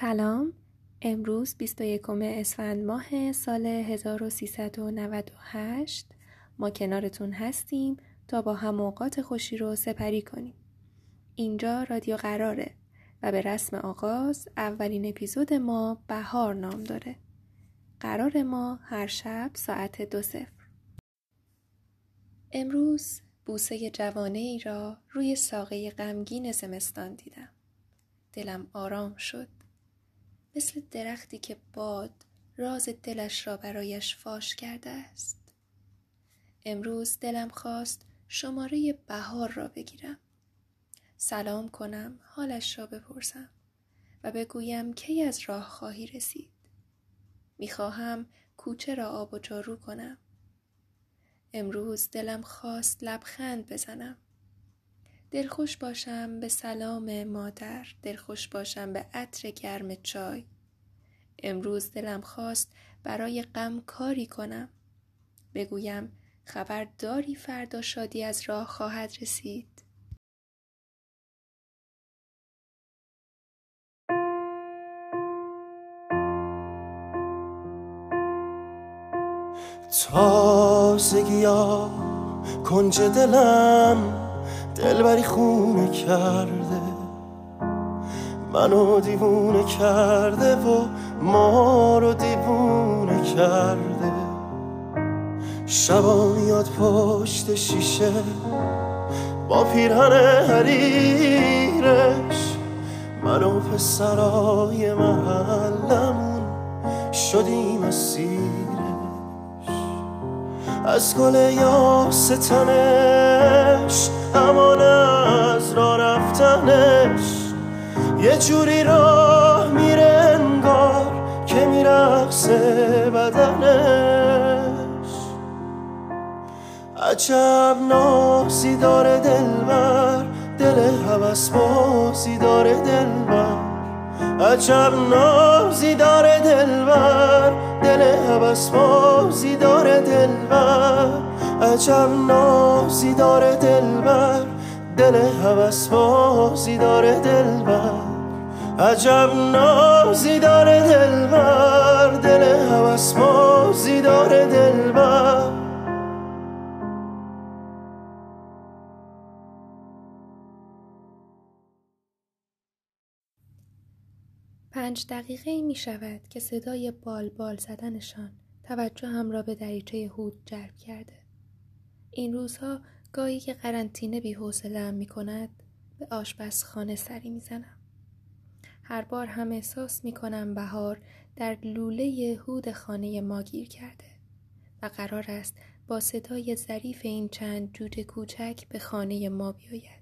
سلام. امروز 21 اسفند ماه سال 1398 ما کنارتون هستیم تا با هم اوقات خوشی رو سپری کنیم. اینجا رادیو قراره و به رسم آغاز اولین اپیزود ما بهار نام داره. قرار ما هر شب ساعت دو صفر. امروز بوسه جوانه ای را روی ساقه غمگین زمستان دیدم. دلم آرام شد. مثل درختی که باد راز دلش را برایش فاش کرده است. امروز دلم خواست شماره بهار را بگیرم. سلام کنم حالش را بپرسم و بگویم کی از راه خواهی رسید. می‌خواهم کوچه را آب و جارو کنم. امروز دلم خواست لبخند بزنم. دلخوش باشم به سلام مادر دلخوش باشم به عطر گرم چای. امروز دلم خواست برای غم کاری کنم. بگویم خبر داری فردا شادی از راه خواهد رسید. تازگی ها کنج دلم. دلبری خونه کرده منو دیوونه کرده و ما رو دیوونه کرده. شبا میاد پشت شیشه با پیرهن حریرش. منو پسرای محلمون شدیم اسیر از گل یاس تنش امان از را رفتنش. یه جوری راه میره انگار که میرقصه بدنش. عجب نازی داره دلبر دل حوث بازی داره دلبر. عجب نازی داره دلبر دل حوث بازی داره دلبر. عجب نازی داره دلبر دل حوث بازی داره دلبر. عجب نازی داره دلبر دل حوث بازی داره دلبر. پنج دقیقه می شود که صدای بال بال زدنشان توجه هم را به دریچه هود جلب کرده. این روزها گاهی که قرنطینه بی حوصله می کند به آشپزخانه سری می زنم. هر بار هم احساس می کنم بهار در لوله هود خانه ما گیر کرده و قرار است با صدای ظریف این چند جوجه کوچک به خانه ما بیاید.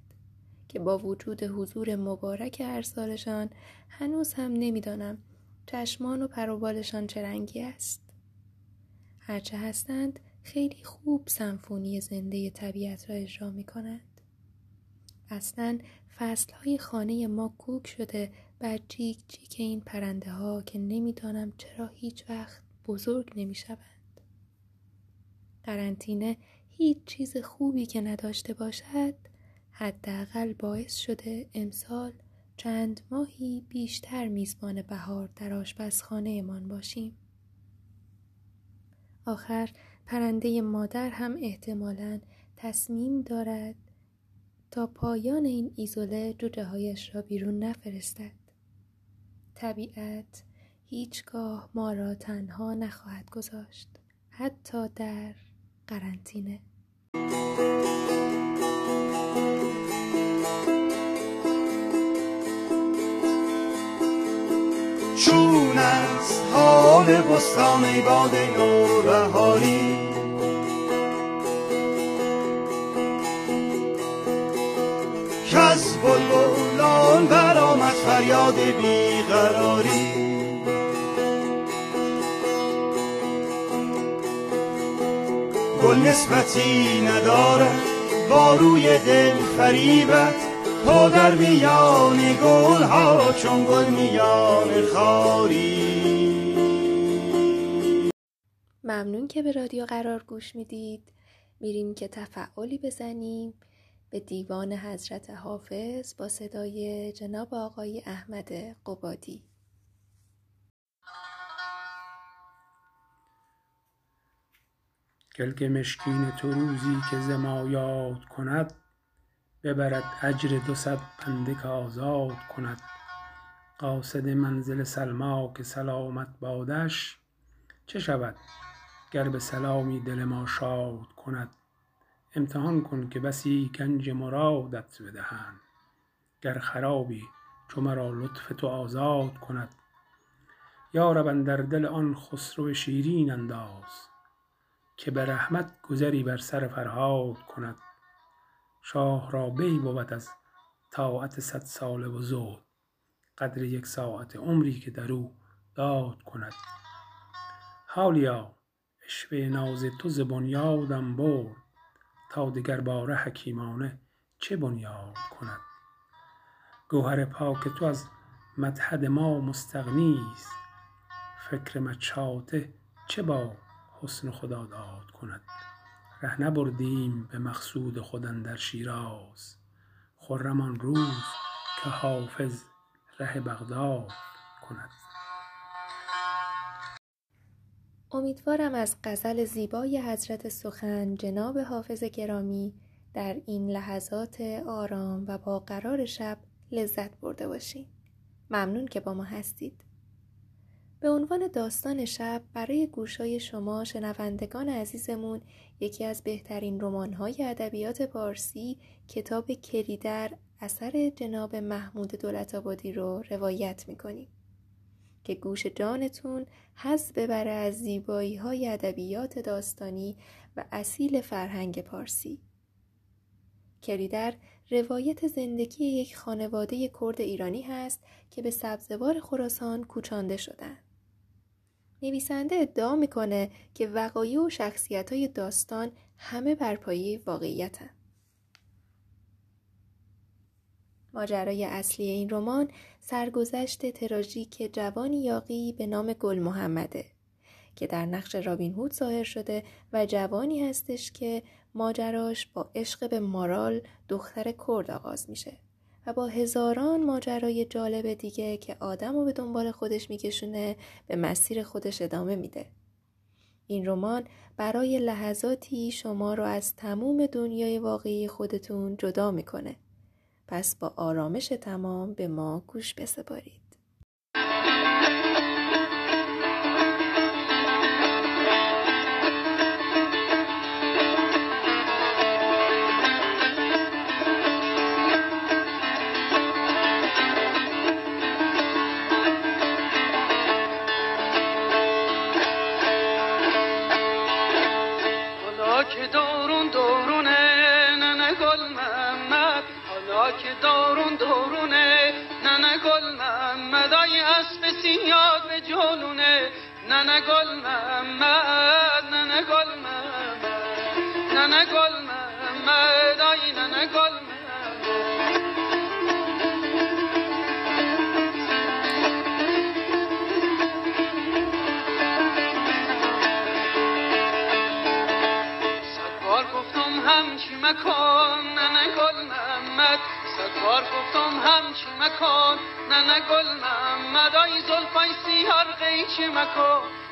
که با وجود حضور مبارک ارسالشان هنوز هم نمی‌دانم چشمان و پروبالشان چه رنگی است هرچه هستند خیلی خوب سمفونی زنده طبیعت را اجرا می کنند. اصلا فصل های خانه ما کوک شده بر جیک جیک این پرنده ها که نمی‌دانم چرا هیچ وقت بزرگ نمی شوند. قرنطینه هیچ چیز خوبی که نداشته باشد حداقل باعث شده امسال چند ماهی بیشتر میزبان بهار در آشپزخانهمان باشیم. آخر پرنده مادر هم احتمالا تصمیم دارد تا پایان این ایزوله جوجه هایش را بیرون نفرستد. طبیعت هیچگاه ما را تنها نخواهد گذاشت حتی در قرنطینه. چون از حال بستان باد نوبهاری. که از بلبلان برآمد فریاد بیقراری. گل نسبتی ندارد با روی دل فریبت. ما در میان گل ها چون گل میان خاری. ممنون که به رادیو قرار گوش می‌دید. میریم که تفعالی بزنیم به دیوان حضرت حافظ با صدای جناب آقای احمد قبادی. کلک مشکین تو روزی که زمایات کند ببرد اجر دو صد بنده که آزاد کند. قاصد منزل سلما که سلامت بادش چه شود گر به سلامی دل ما شاد کند؟ امتحان کن که بسی گنج مرادت بدهند. گر خرابی چو مرا لطف تو آزاد کند. یا رب در دل آن خسرو شیرین انداز که به رحمت گذری بر سر فرهاد کند. شاه را بی بود از طاعت صد ساله و زهد قدر یک ساعت عمری که در او داد کند. حالیا عشوه ناز تو ز بنیادم برد تا دگرباره حکیمانه چه بنیاد کند؟ گوهر پاک تو از مدحد ما مستغنی است فکر مچاته چه با حسن خدا داد کند؟ ره نبردیم به مقصود خود اندر شیراز خرم آن روز که حافظ ره بغداد کند امیدوارم از غزل زیبای حضرت سخن جناب حافظ گرامی در این لحظات آرام و با قرار شب لذت برده باشید. ممنون که با ما هستید. به عنوان داستان شب برای گوشای شما شنوندگان عزیزمون یکی از بهترین رمان‌های ادبیات پارسی کتاب کریدر اثر جناب محمود دولت آبادی رو روایت می‌کنیم که گوش جانتون حز ببره از زیبایی های ادبیات داستانی و اصیل فرهنگ پارسی کریدر روایت زندگی یک خانواده کرد ایرانی هست که به سبزوار خراسان کوچانده شدند. نویسنده ادعا می‌کنه که وقایع و شخصیت های داستان همه بر پایه واقعیتن. ماجرای اصلی این رمان سرگذشت تراژیک جوانی یاقی به نام گل محمده که در نقش رابین هود ظاهر شده و جوانی هستش که ماجراش با عشق به مارال دختر کرد آغاز میشه و با هزاران ماجرای جالب دیگه که آدم رو به دنبال خودش میکشونه به مسیر خودش ادامه میده. این رمان برای لحظاتی شما رو از تموم دنیای واقعی خودتون جدا می‌کنه. پس با آرامش تمام به ما گوش بسپارید. محمد ننه گل محمد آی ننه گل بار گفتم همچی مکان ننه گل محمد. صد بار گفتم همچی مکان ننه گل محمد. آی زلفای سیار غیچی مکان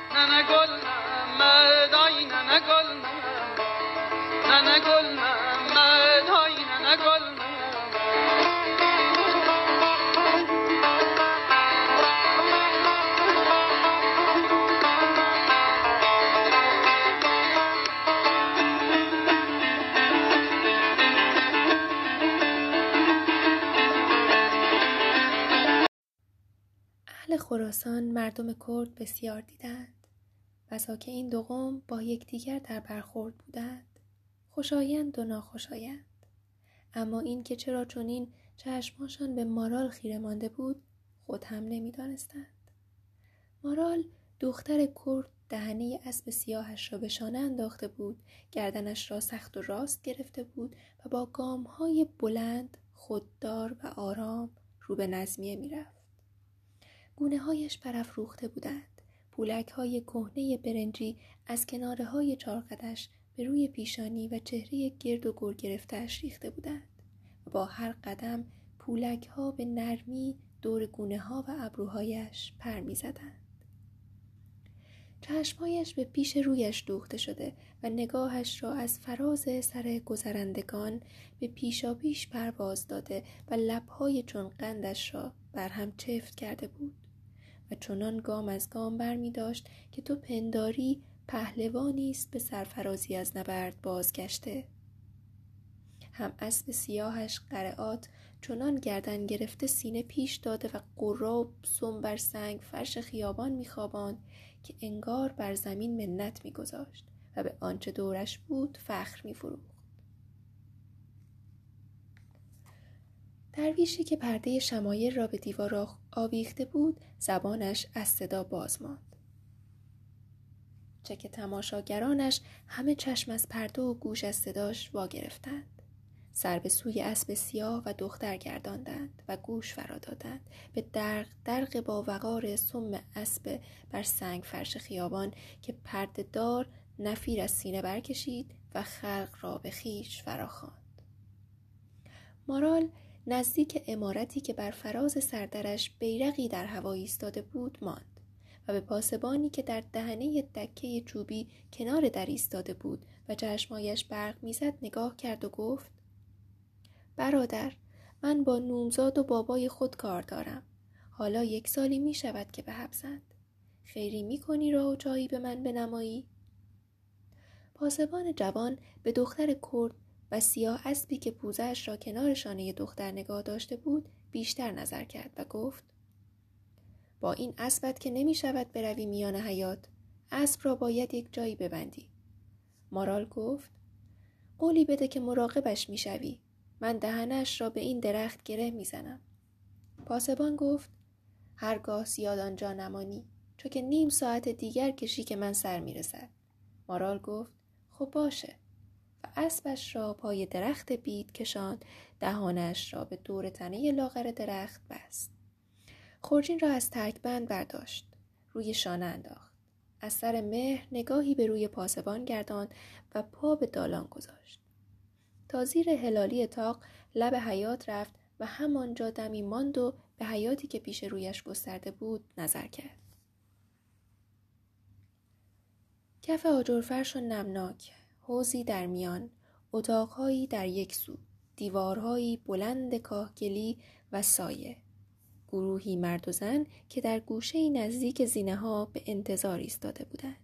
اهل خراسان مردم کرد بسیار دیدند. بسا که این دو قوم با یکدیگر در برخورد بودند. خوشایند و ناخوشایند. اما این که چرا چنین چشمهاشان به مارال خیره مانده بود خود هم نمی‌دانستند. مارال دختر کرد دهنه اسب سیاهش را به شانه انداخته بود گردنش را سخت و راست گرفته بود و با گامهای بلند خوددار و آرام رو به نظمیه می‌رفت. گونه هایش برافروخته بودند. پولک های کهنه برنجی از کناره های چارقدش به روی پیشانی و چهره گرد و گر گرفتهش ریخته بودند و با هر قدم پولک ها به نرمی دور گونه ها و ابروهایش پر می زدند. چشمهایش به پیش رویش دوخته شده و نگاهش را از فراز سر گذرندگان به پیشا پیش پرواز داده و لبهای چون قندش را بر هم چفت کرده بود چنان گام از گام بر می داشت که تو پنداری پهلوانی است به سرفرازی از نبرد بازگشته. هم اسب سیاهش قرعات چنان گردن گرفته سینه پیش داده و قراب سم بر سنگ فرش خیابان میخواباند که انگار بر زمین منت میگذاشت و به آنچه دورش بود فخر میفروخت درویشی که پرده شمایل را به دیوار آویخته بود زبانش از صدا باز ماند. چه که تماشاگرانش همه چشم از پرده و گوش از صداش واگرفتند سر به سوی اسب سیاه و دختر گرداندند و گوش فرا دادند. به درق درق با وقار سم اسب بر سنگ فرش خیابان که پرده دار نفیر از سینه برکشید و خلق را به خیش فراخواند مارال نزدیک امارتی که بر فراز سردرش بیرقی در هوا ایستاده بود ماند و به پاسبانی که در دهنه دکه چوبی کنار در ایستاده بود و چشمایش برق می‌زد نگاه کرد و گفت برادر من با نومزاد و بابای خود کار دارم. حالا یک سالی می شود که به حبسند خیری می کنی راه و جایی به من بنمایی؟ پاسبان جوان به دختر کرد و سیاه اسبی که پوزش را کنار شانه دختر نگاه داشته بود بیشتر نظر کرد و گفت با این اسبت که نمی شود بروی میان حیات اسب را باید یک جایی ببندی. مارال گفت قولی بده که مراقبش می شوی. من دهنش را به این درخت گره می‌زنم پاسبان گفت هرگاه زیاد آنجا نمانی چون که نیم ساعت دیگر کشی که من سر می‌رسد مارال گفت خب باشه. و اسبش را پای درخت بید کشاند. دهانش را به دور تنه لاغر درخت بست. خورجین را از ترکبند برداشت. روی شانه انداخت. از سر مهر نگاهی به روی پاسبان گرداند و پا به دالان گذاشت. تا زیر هلالی تاق لب حیات رفت و همانجا دمی ماند و به حیاتی که پیش رویش گسترده بود نظر کرد. کف آجرفرش و نمناک، حوزی در میان، اتاقهایی در یک سو، دیوارهایی بلند کاهگلی و سایه. گروهی مرد و زن که در گوشه نزدیک زینه ها به انتظار ایستاده بودند.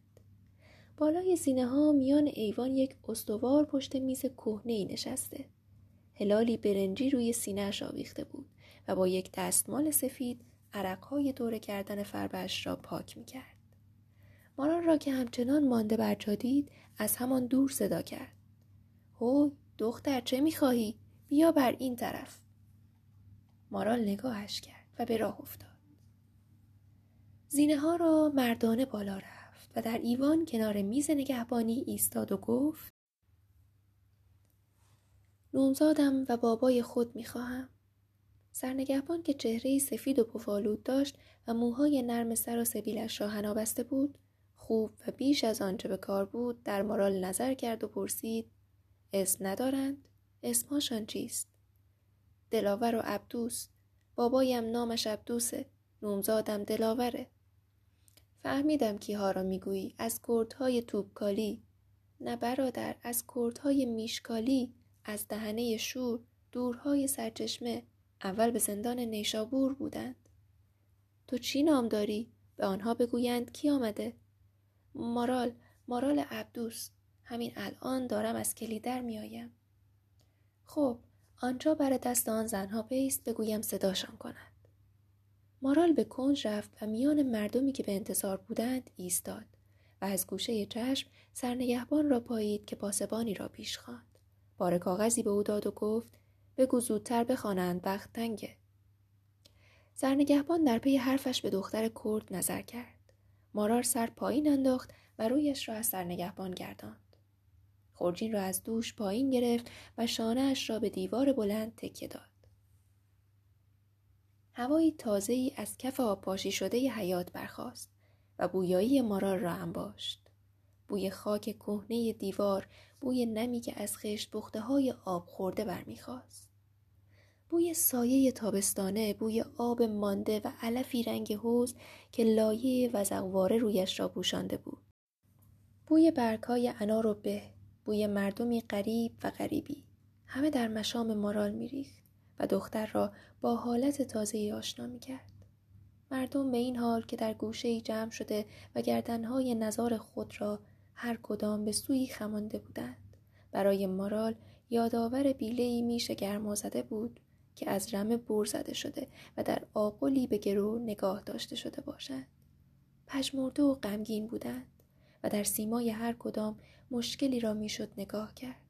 بالای زینه ها میان ایوان یک استوار پشت میز کهنه ای نشسته. هلالی برنجی روی سینهش آویخته بود و با یک دستمال سفید عرقهای دور کردن فربش را پاک می‌کرد. ماران را که همچنان مانده بر دید از همان دور صدا کرد. هوی دختر چه می‌خواهی؟ بیا بر این طرف. مارال نگاهش کرد و به راه افتاد. زینه ها را مردانه بالا رفت. و در ایوان کنار میز نگهبانی ایستاد و گفت نومزادم و بابای خود می‌خواهم سرنگهبان که چهره سفید و پفالود داشت و موهای نرم سر و سبیلش را حنا بسته بود خوب و بیش از آنچه به کار بود در مارال نظر کرد و پرسید اسم ندارند؟ اسمهاشان چیست؟ دلاور و عبدوست بابایم نامش عبدوسه نومزادم دلاوره. فهمیدم کیها را می‌گویی از کردهای توبکالی نه برادر از کردهای میشکالی از دهنه شور دورهای سرچشمه اول به زندان نیشابور بودند. تو چی نام داری؟ به آنها بگویند کی آمده؟ مارال مارال عبدوس همین الان دارم از کلی در میآیم خب آنجا بر دست آن زنها بیست بگویم صداشان کنند مارال به کنج رفت و میان مردمی که به انتظار بودند ایستاد و از گوشه چشم سرنگهبان را پایید که پاسبانی را پیش خواند. بار کاغذی به او داد و گفت بگو زودتر بخوانند وقت تنگه. سرنگهبان در پی حرفش به دختر کرد نظر کرد. مارال سر پایین انداخت و رویش را از سرنگهبان گرداند. خورجین را از دوش پایین گرفت و شانهاش را به دیوار بلند تکیه داد. هوایی تازه ای از کف آبپاشی شده حیات برخاست و بویایی مارال را انباشت. بوی خاک کهنه دیوار، بوی نمی که از خشت بخته های آب خورده برمیخواست. بوی سایه تابستانه بوی آب مانده و علفی رنگ حوز که لایه وزقواره رویش را پوشانده بود. بوی برگهای انار و به بوی مردمی غریب و غریبی. همه در مشام مارال میریخت و دختر را با حالت تازه آشنا می‌کرد. مردم به این حال که در گوشه جمع شده و گردنهای نظار خود را هر کدام به سوی خمانده بودند. برای مارال یادآور بیله میش گرما بود. که از رمه بور زده شده و در آقلی به گرو نگاه داشته شده باشند. پژمرده و غمگین بودند و در سیمای هر کدام مشکلی را می‌شد نگاه کرد.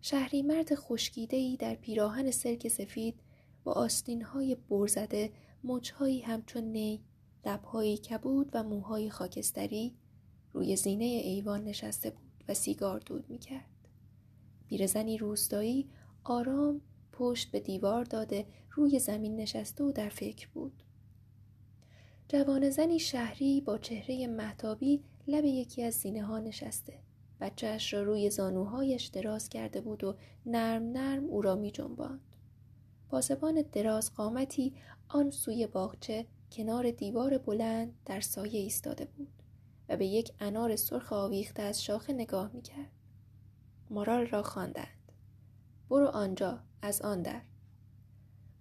شهری مرد خشکیدهای در پیراهن سرک سفید با آستینهای برزده مچهایی همچون نی لبهایی کبود و موهای خاکستری روی زینه ایوان نشسته بود و سیگار دود می‌کرد. پیرزنی روستایی آرام پشت به دیوار داده روی زمین نشسته و در فکر بود جوان زنی شهری با چهره محتابی لب یکی از زینه ها نشسته بچهش را روی زانوهایش دراز کرده بود و نرم نرم او را می جنباند. پاسبان دراز قامتی آن سوی باغچه کنار دیوار بلند در سایه ایستاده بود و به یک انار سرخ آویخته از شاخه نگاه می کرد. مارال را خواندند. برو آنجا از آن در.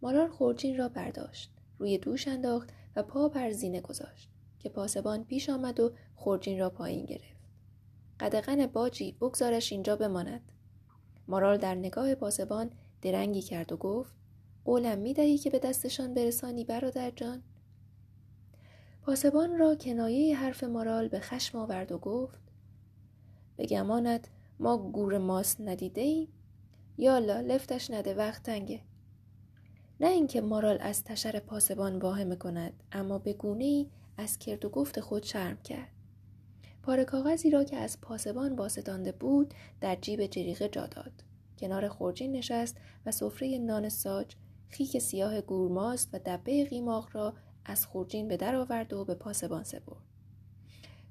مارال خورجین را برداشت. روی دوش انداخت و پا بر زینه گذاشت که پاسبان پیش آمد و خورجین را پایین گرفت. قدغن باجی بگذارش اینجا بماند. مارال در نگاه پاسبان درنگی کرد و گفت قولم می دهی که به دستشان برسانی برادر جان؟ پاسبان را کنایه حرف مارال به خشم آورد و گفت به گمانت ما گور ماست ندیده ایم؟ یالا لفتش نده وقت تنگه. نه اینکه مارال از تشر پاسبان واهمه کند اما به گونه ای از کرد و گفت خود شرم کرد. پاره کاغذی را که از پاسبان باستانده بود در جیب جریقه جا داد. کنار خورجین نشست و سفره نان ساج خیک سیاه گورماست و دبه قیماق را از خورجین به در آورد و به پاسبان سپرد.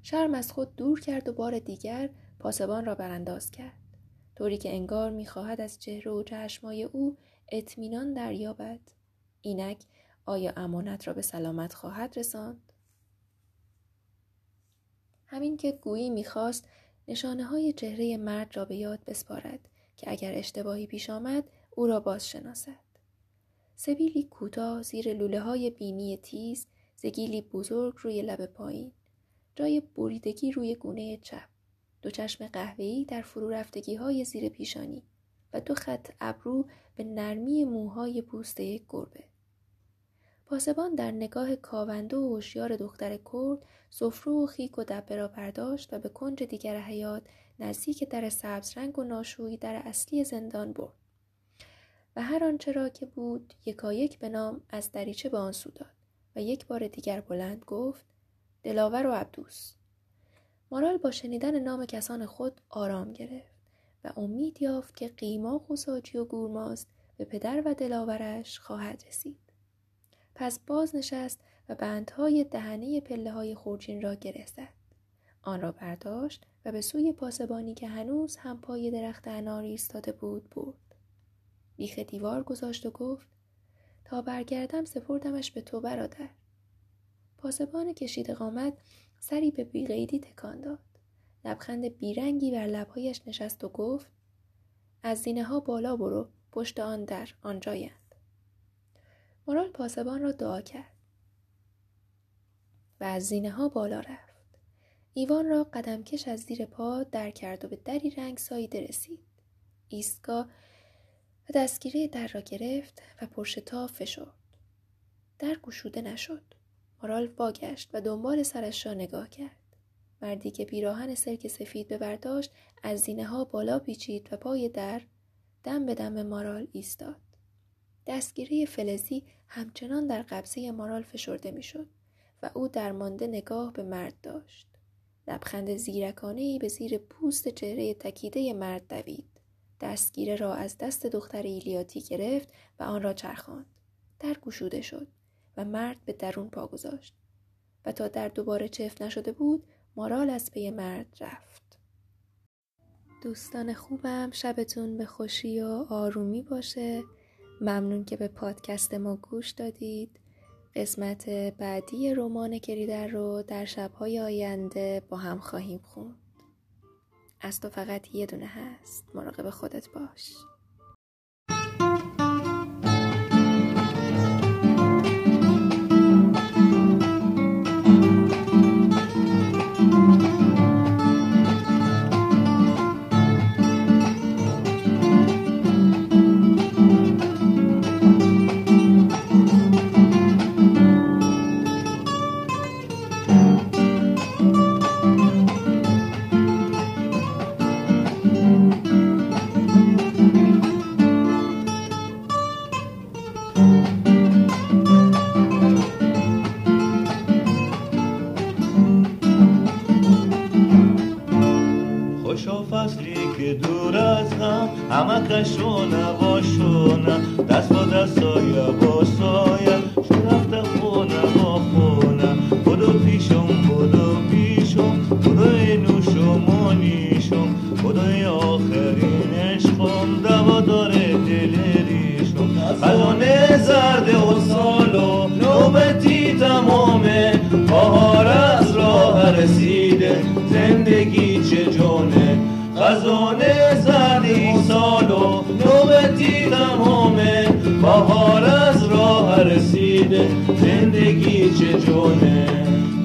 شرم از خود دور کرد و بار دیگر پاسبان را برانداز کرد. طوری که انگار می‌خواهد از چهره و چشمای او اطمینان دریابد. اینک آیا امانت را به سلامت خواهد رساند؟ همین که گویی می‌خواست نشانه های چهره مرد را به یاد بسپارد که اگر اشتباهی پیش آمد او را باز شناسد سبیلی کوتاه زیر لوله های بینی تیز زگیلی بزرگ روی لب پایین جای بریدگی روی گونه چپ. دو چشم قهوه‌ای در فرو رفتگی های زیر پیشانی و دو خط ابرو به نرمی موهای پوست یک گربه. پاسبان در نگاه کاونده و هوشیار دختر کرد سفره و خیک و دبه را برداشت و به کنج دیگر حیات نزدیک در سبز رنگ و ناشویی در اصلی زندان برد و هر آنچه را که بود یکایک به نام از دریچه به آن سو داد و یک بار دیگر بلند گفت دلاور و عبدوس مارال با شنیدن نام کسان خود آرام گرفت و امید یافت که قیماق و ساجی و گورماست به پدر و دلاورش خواهد رسید. پس باز نشست و بندهای دهنه پله های خورجین را گره زد. آن را برداشت و به سوی پاسبانی که هنوز هم پای درخت انار ایستاده بود برد. بیخ دیوار گذاشت و گفت تا برگردم سپردمش به تو برادر. پاسبان کشید قامت سری به بیقیدی تکان داد. لبخند بیرنگی بر لبهایش نشست و گفت از زینه ها بالا برو پشت آن در آنجایند. مارال پاسبان را دعا کرد و از زینه ها بالا رفت. ایوان را قدمکش از زیر پا در کرد و به دری رنگ ساییده رسید. ایستگاه و دستگیره در را گرفت و پرشتا فشرد. در گشوده نشد. مارال واگشت و دنبال سرش را نگاه کرد. مردی که پیراهن سرک سفید به برداشت از زینه ها بالا پیچید و پای در دم به دم مارال ایستاد. دستگیره فلزی همچنان در قبضه مارال فشرده می‌شد و او در مانده نگاه به مرد داشت. لبخند زیرکانه به زیر پوست چهره تکیده مرد دوید. دستگیره را از دست دختر ایلیاتی گرفت و آن را چرخاند. در گشوده شد. و مرد به درون پا گذاشت. و تا در دوباره چفت نشده بود مارال از پی مرد رفت. دوستان خوبم شبتون به خوشی و آرومی باشه. ممنون که به پادکست ما گوش دادید. قسمت بعدی رمان کریدر رو در شبهای آینده با هم خواهیم خوند. از تو فقط یه دونه هست. مراقب خودت باش. نباشونه دست با دست سایه رسیده زندگی چه جونه؟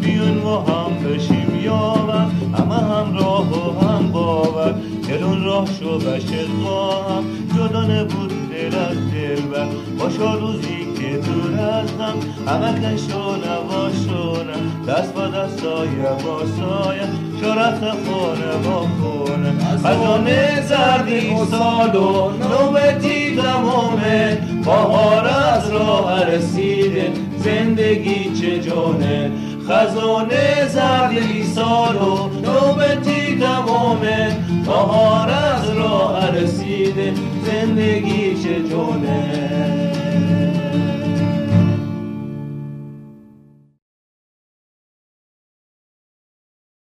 بیون و هم بشیم یاور همه هم راه و هم باور. دلون راه شو بشه خواهم جدا نبود دل از دل بر باشا روزی که دور از هم همه کشو نباشونم دست با دست سایه با سایه شرف خونه با خونه خزانه زردی سال و نوبتی تمامه بهار از راه رسیده. زندگی چه جونه خزانه زردی سال و نوبتی تمامه بهار از راه رسیده. زندگی چه جونه